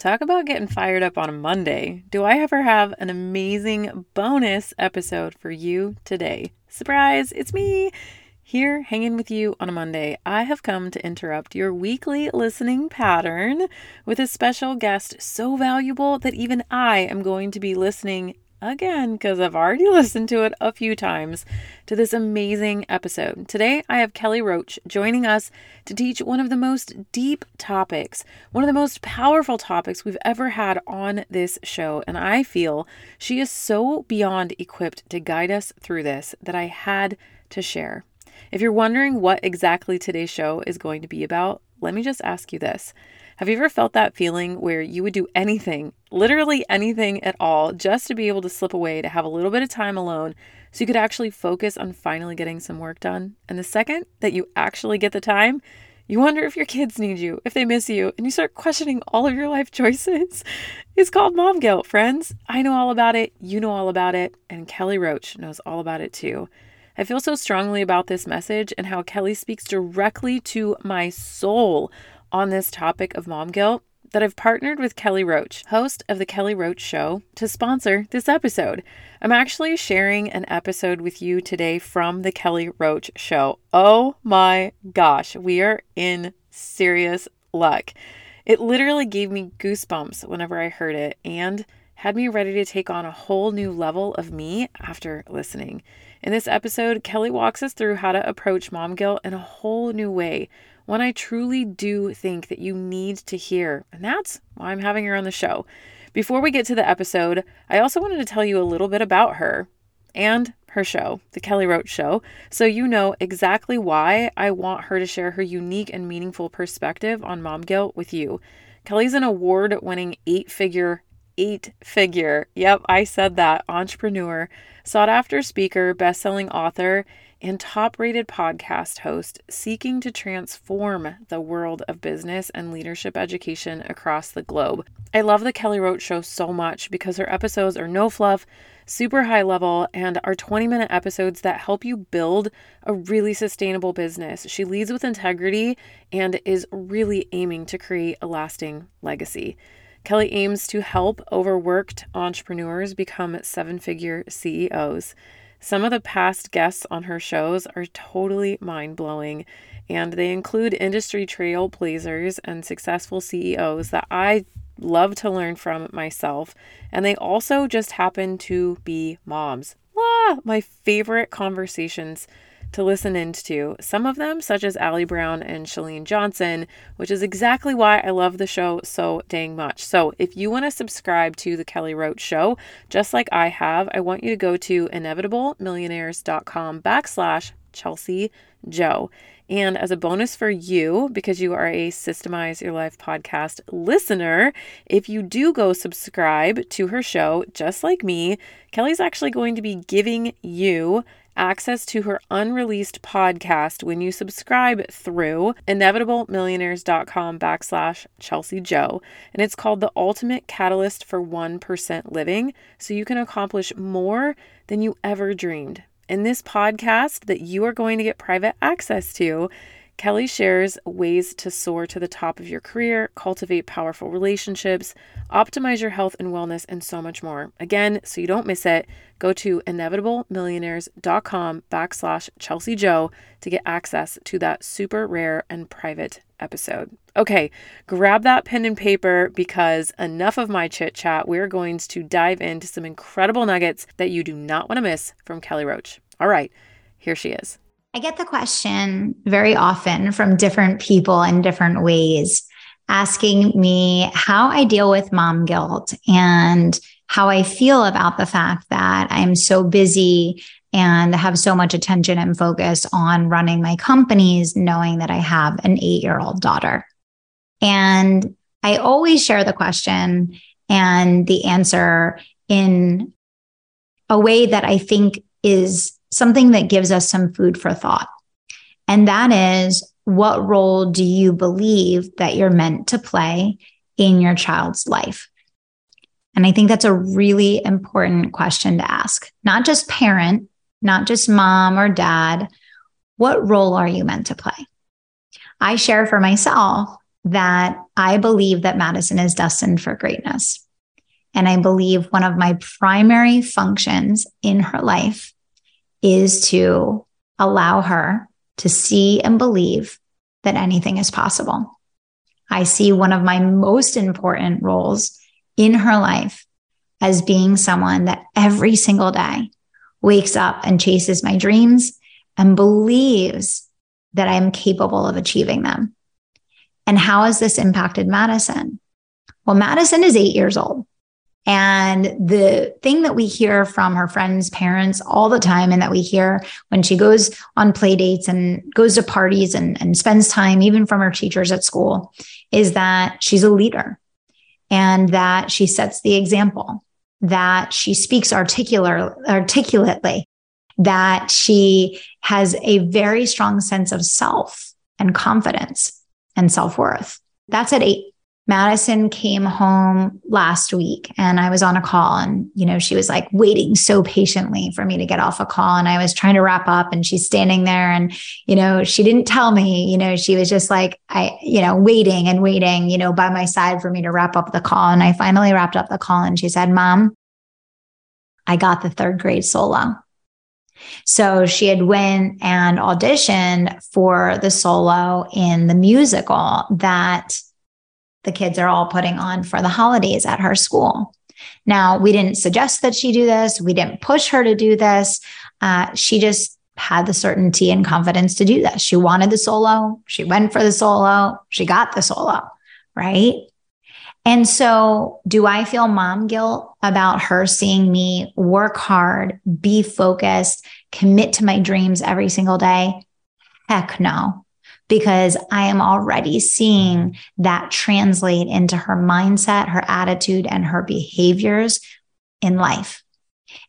Talk about getting fired up on a Monday. Do I ever have an amazing bonus episode for you today? Surprise, it's me here hanging with you on a Monday. I have come to interrupt your weekly listening pattern with a special guest so valuable that even I am going to be listening again because I've already listened to it a few times to this amazing episode. Today, I have Kelly Roach joining us to teach one of the most deep topics, one of the most powerful topics we've ever had on this show. And I feel she is so beyond equipped to guide us through this that I had to share. If you're wondering what exactly today's show is going to be about, let me just ask you this. Have you ever felt that feeling where you would do anything, literally anything at all, just to be able to slip away, to have a little bit of time alone so you could actually focus on finally getting some work done? And the second that you actually get the time, you wonder if your kids need you, if they miss you, and you start questioning all of your life choices. It's called mom guilt, friends. I know all about it, you know all about it, and Kelly Roach knows all about it too. I feel so strongly about this message and how Kelly speaks directly to my soul on this topic of mom guilt that I've partnered with Kelly Roach, host of The Kelly Roach Show, to sponsor this episode. I'm actually sharing an episode with you today from The Kelly Roach Show. Oh my gosh, we are in serious luck. It literally gave me goosebumps whenever I heard it and had me ready to take on a whole new level of me after listening. In this episode, Kelly walks us through how to approach mom guilt in a whole new way one I truly do think that you need to hear. And that's why I'm having her on the show. Before we get to the episode, I also wanted to tell you a little bit about her and her show, The Kelly Roach Show, so you know exactly why I want her to share her unique and meaningful perspective on mom guilt with you. Kelly's an award winning eight figure, eight figure, yep, I said that, entrepreneur, sought after speaker, best selling author, and top rated podcast host seeking to transform the world of business and leadership education across the globe. I love the Kelly Roach Show so much because her episodes are no fluff, super high level, and are 20 minute episodes that help you build a really sustainable business. She leads with integrity and is really aiming to create a lasting legacy. Kelly aims to help overworked entrepreneurs become seven figure CEOs. Some of the past guests on her shows are totally mind blowing, and they include industry trailblazers and successful CEOs that I love to learn from myself. And they also just happen to be moms. Wow, my favorite conversations to listen into. Some of them, such as Ali Brown and Chalene Johnson, which is exactly why I love the show so dang much. So, if you want to subscribe to the Kelly Roach Show, just like I have, I want you to go to inevitablemillionaires.com backslash Chelsea Joe. And as a bonus for you, because you are a Systemize Your Life podcast listener, if you do go subscribe to her show, just like me, Kelly's actually going to be giving you access to her unreleased podcast when you subscribe through inevitablemillionaires.com backslash Chelsea Joe. And it's called the ultimate catalyst for 1% living. So you can accomplish more than you ever dreamed. In this podcast that you are going to get private access to, Kelly shares ways to soar to the top of your career, cultivate powerful relationships, optimize your health and wellness, and so much more. Again, so you don't miss it, go to inevitablemillionaires.com backslash Chelsea Joe to get access to that super rare and private episode. Okay, grab that pen and paper because enough of my chit chat. We're going to dive into some incredible nuggets that you do not want to miss from Kelly Roach. All right, here she is. I get the question very often from different people in different ways, asking me how I deal with mom guilt and how I feel about the fact that I'm so busy and have so much attention and focus on running my companies, knowing that I have an eight year old daughter. And I always share the question and the answer in a way that I think is something that gives us some food for thought. And that is what role do you believe that you're meant to play in your child's life? And I think that's a really important question to ask, not just parent, not just mom or dad. What role are you meant to play? I share for myself that I believe that Madison is destined for greatness. And I believe one of my primary functions in her life is to allow her to see and believe that anything is possible. I see one of my most important roles in her life as being someone that every single day wakes up and chases my dreams and believes that I am capable of achieving them. And how has this impacted Madison? Well, Madison is eight years old. And the thing that we hear from her friends' parents all the time, and that we hear when she goes on play dates and goes to parties and, and spends time, even from her teachers at school, is that she's a leader and that she sets the example, that she speaks articular, articulately, that she has a very strong sense of self and confidence and self worth. That's at eight. Madison came home last week and I was on a call and, you know, she was like waiting so patiently for me to get off a call. And I was trying to wrap up and she's standing there and, you know, she didn't tell me, you know, she was just like, I, you know, waiting and waiting, you know, by my side for me to wrap up the call. And I finally wrapped up the call and she said, Mom, I got the third grade solo. So she had went and auditioned for the solo in the musical that the kids are all putting on for the holidays at her school. Now, we didn't suggest that she do this. We didn't push her to do this. Uh, she just had the certainty and confidence to do this. She wanted the solo. She went for the solo. She got the solo, right? And so, do I feel mom guilt about her seeing me work hard, be focused, commit to my dreams every single day? Heck no because I am already seeing that translate into her mindset, her attitude, and her behaviors in life.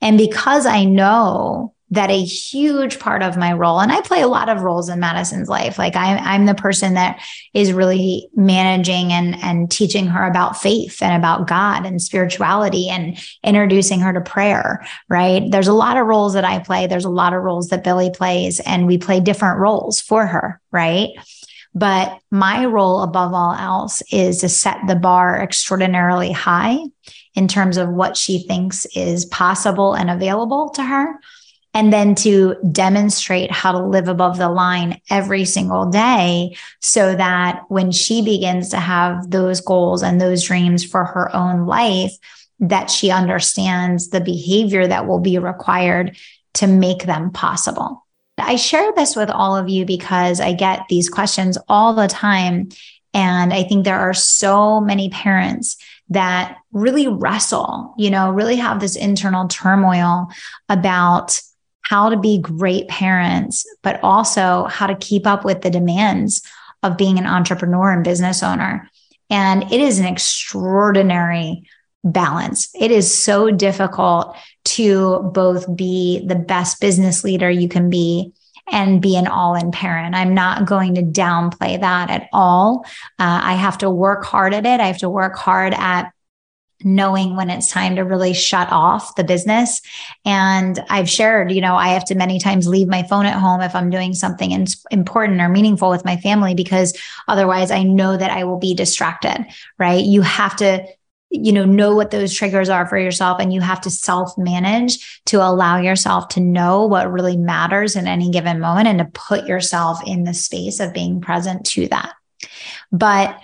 And because I know that a huge part of my role, and I play a lot of roles in Madison's life. Like I'm, I'm the person that is really managing and, and teaching her about faith and about God and spirituality and introducing her to prayer, right? There's a lot of roles that I play. There's a lot of roles that Billy plays and we play different roles for her, right? But my role above all else is to set the bar extraordinarily high in terms of what she thinks is possible and available to her and then to demonstrate how to live above the line every single day so that when she begins to have those goals and those dreams for her own life that she understands the behavior that will be required to make them possible. I share this with all of you because I get these questions all the time. And I think there are so many parents that really wrestle, you know, really have this internal turmoil about how to be great parents, but also how to keep up with the demands of being an entrepreneur and business owner. And it is an extraordinary balance. It is so difficult to both be the best business leader you can be and be an all in parent. I'm not going to downplay that at all. Uh, I have to work hard at it. I have to work hard at knowing when it's time to really shut off the business. And I've shared, you know, I have to many times leave my phone at home if I'm doing something in, important or meaningful with my family, because otherwise I know that I will be distracted, right? You have to you know know what those triggers are for yourself and you have to self manage to allow yourself to know what really matters in any given moment and to put yourself in the space of being present to that but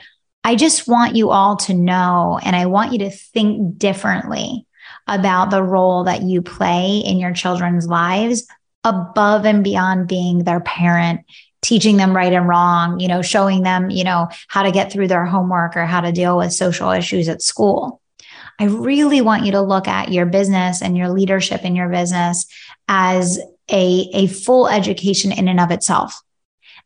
I just want you all to know, and I want you to think differently about the role that you play in your children's lives above and beyond being their parent teaching them right and wrong you know showing them you know how to get through their homework or how to deal with social issues at school. I really want you to look at your business and your leadership in your business as a, a full education in and of itself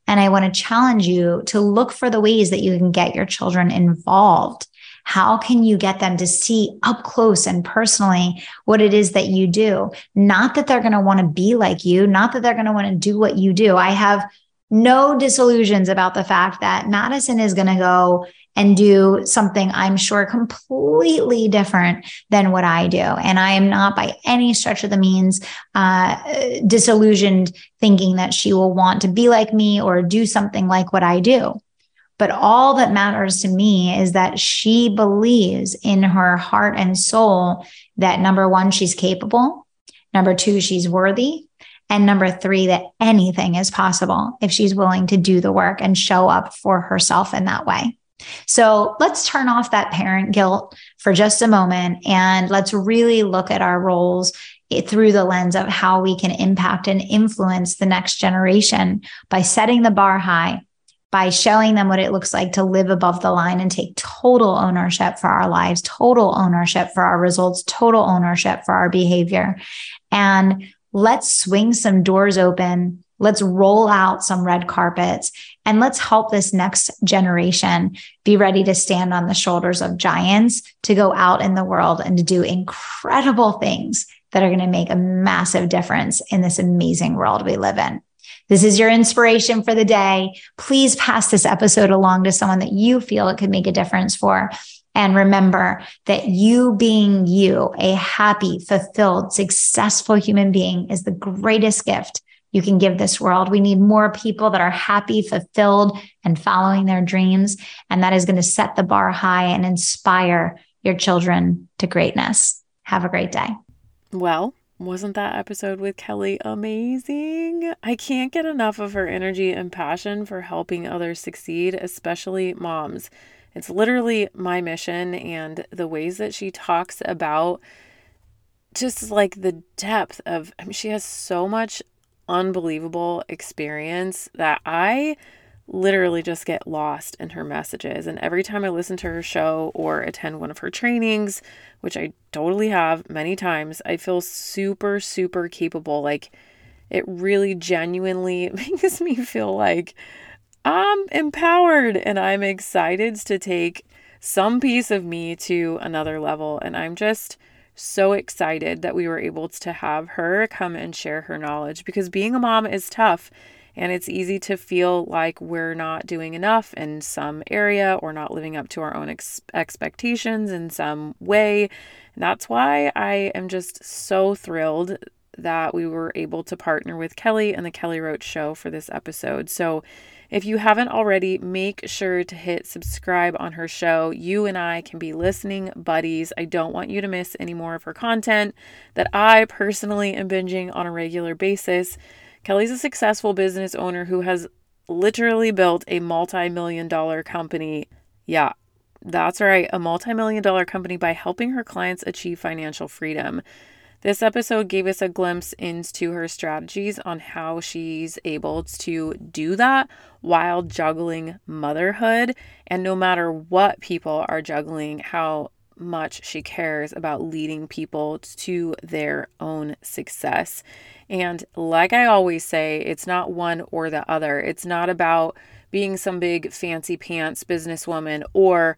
and I want to challenge you to look for the ways that you can get your children involved. How can you get them to see up close and personally what it is that you do? Not that they're going to want to be like you, not that they're going to want to do what you do. I have no disillusions about the fact that Madison is going to go and do something I'm sure completely different than what I do. And I am not by any stretch of the means uh, disillusioned thinking that she will want to be like me or do something like what I do. But all that matters to me is that she believes in her heart and soul that number one, she's capable. Number two, she's worthy. And number three, that anything is possible if she's willing to do the work and show up for herself in that way. So let's turn off that parent guilt for just a moment and let's really look at our roles through the lens of how we can impact and influence the next generation by setting the bar high, by showing them what it looks like to live above the line and take total ownership for our lives, total ownership for our results, total ownership for our behavior. And let's swing some doors open. Let's roll out some red carpets and let's help this next generation be ready to stand on the shoulders of giants to go out in the world and to do incredible things that are going to make a massive difference in this amazing world we live in. This is your inspiration for the day. Please pass this episode along to someone that you feel it could make a difference for. And remember that you being you, a happy, fulfilled, successful human being is the greatest gift you can give this world. We need more people that are happy, fulfilled, and following their dreams. And that is going to set the bar high and inspire your children to greatness. Have a great day. Well, wasn't that episode with Kelly amazing? I can't get enough of her energy and passion for helping others succeed, especially moms. It's literally my mission, and the ways that she talks about just like the depth of, I mean, she has so much unbelievable experience that I literally just get lost in her messages. And every time I listen to her show or attend one of her trainings, which I totally have many times, I feel super, super capable. Like it really genuinely makes me feel like I'm empowered and I'm excited to take some piece of me to another level. And I'm just so excited that we were able to have her come and share her knowledge because being a mom is tough and it's easy to feel like we're not doing enough in some area or not living up to our own ex- expectations in some way. And that's why I am just so thrilled that we were able to partner with Kelly and the Kelly Roach Show for this episode. So, if you haven't already, make sure to hit subscribe on her show. You and I can be listening buddies. I don't want you to miss any more of her content that I personally am binging on a regular basis. Kelly's a successful business owner who has literally built a multi million dollar company. Yeah, that's right, a multi million dollar company by helping her clients achieve financial freedom. This episode gave us a glimpse into her strategies on how she's able to do that while juggling motherhood. And no matter what people are juggling, how much she cares about leading people to their own success. And like I always say, it's not one or the other. It's not about being some big fancy pants businesswoman or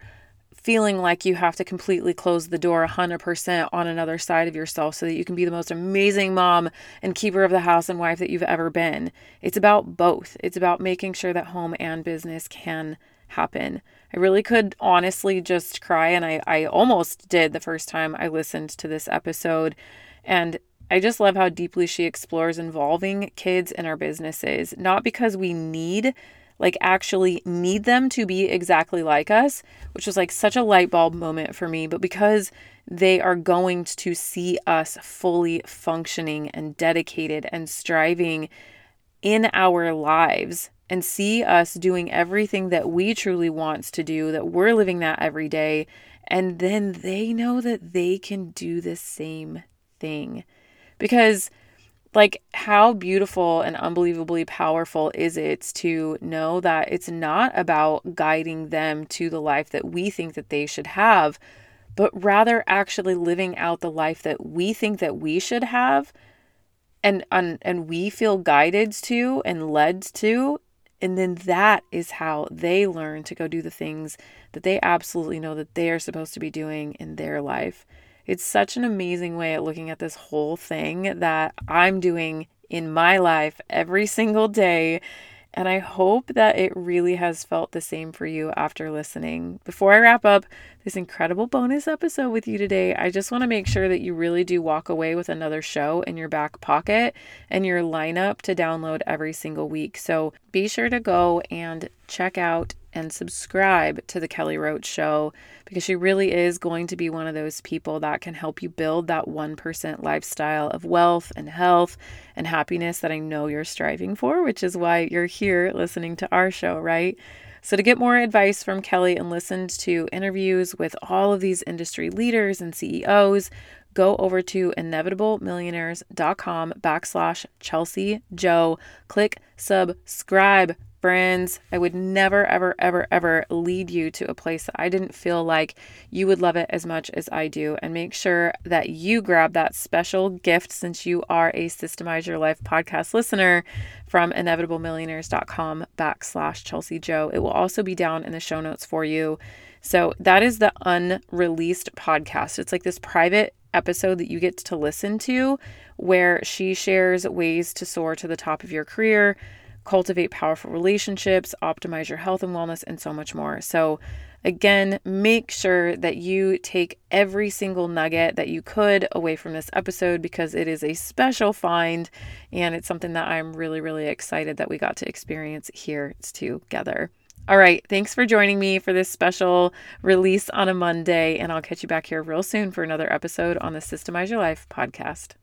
feeling like you have to completely close the door 100% on another side of yourself so that you can be the most amazing mom and keeper of the house and wife that you've ever been. It's about both. It's about making sure that home and business can happen. I really could honestly just cry, and I, I almost did the first time I listened to this episode. And I just love how deeply she explores involving kids in our businesses, not because we need, like, actually need them to be exactly like us, which was like such a light bulb moment for me, but because they are going to see us fully functioning and dedicated and striving in our lives and see us doing everything that we truly wants to do, that we're living that every day. And then they know that they can do the same thing. Because, like, how beautiful and unbelievably powerful is it to know that it's not about guiding them to the life that we think that they should have, but rather actually living out the life that we think that we should have and and, and we feel guided to and led to and then that is how they learn to go do the things that they absolutely know that they are supposed to be doing in their life. It's such an amazing way at looking at this whole thing that I'm doing in my life every single day. And I hope that it really has felt the same for you after listening. Before I wrap up, this incredible bonus episode with you today, I just want to make sure that you really do walk away with another show in your back pocket and your lineup to download every single week. So be sure to go and check out and subscribe to the Kelly Roach Show because she really is going to be one of those people that can help you build that 1% lifestyle of wealth and health and happiness that I know you're striving for, which is why you're here listening to our show, right? So, to get more advice from Kelly and listen to interviews with all of these industry leaders and CEOs, go over to inevitablemillionaires.com backslash Chelsea Joe. Click subscribe friends. I would never, ever, ever, ever lead you to a place that I didn't feel like you would love it as much as I do. And make sure that you grab that special gift since you are a Systemize Your Life podcast listener from inevitablemillionaires.com backslash Chelsea Joe. It will also be down in the show notes for you. So that is the unreleased podcast. It's like this private episode that you get to listen to where she shares ways to soar to the top of your career cultivate powerful relationships, optimize your health and wellness, and so much more. So, again, make sure that you take every single nugget that you could away from this episode because it is a special find and it's something that I'm really, really excited that we got to experience here together. All right, thanks for joining me for this special release on a Monday, and I'll catch you back here real soon for another episode on the Systemize Your Life podcast.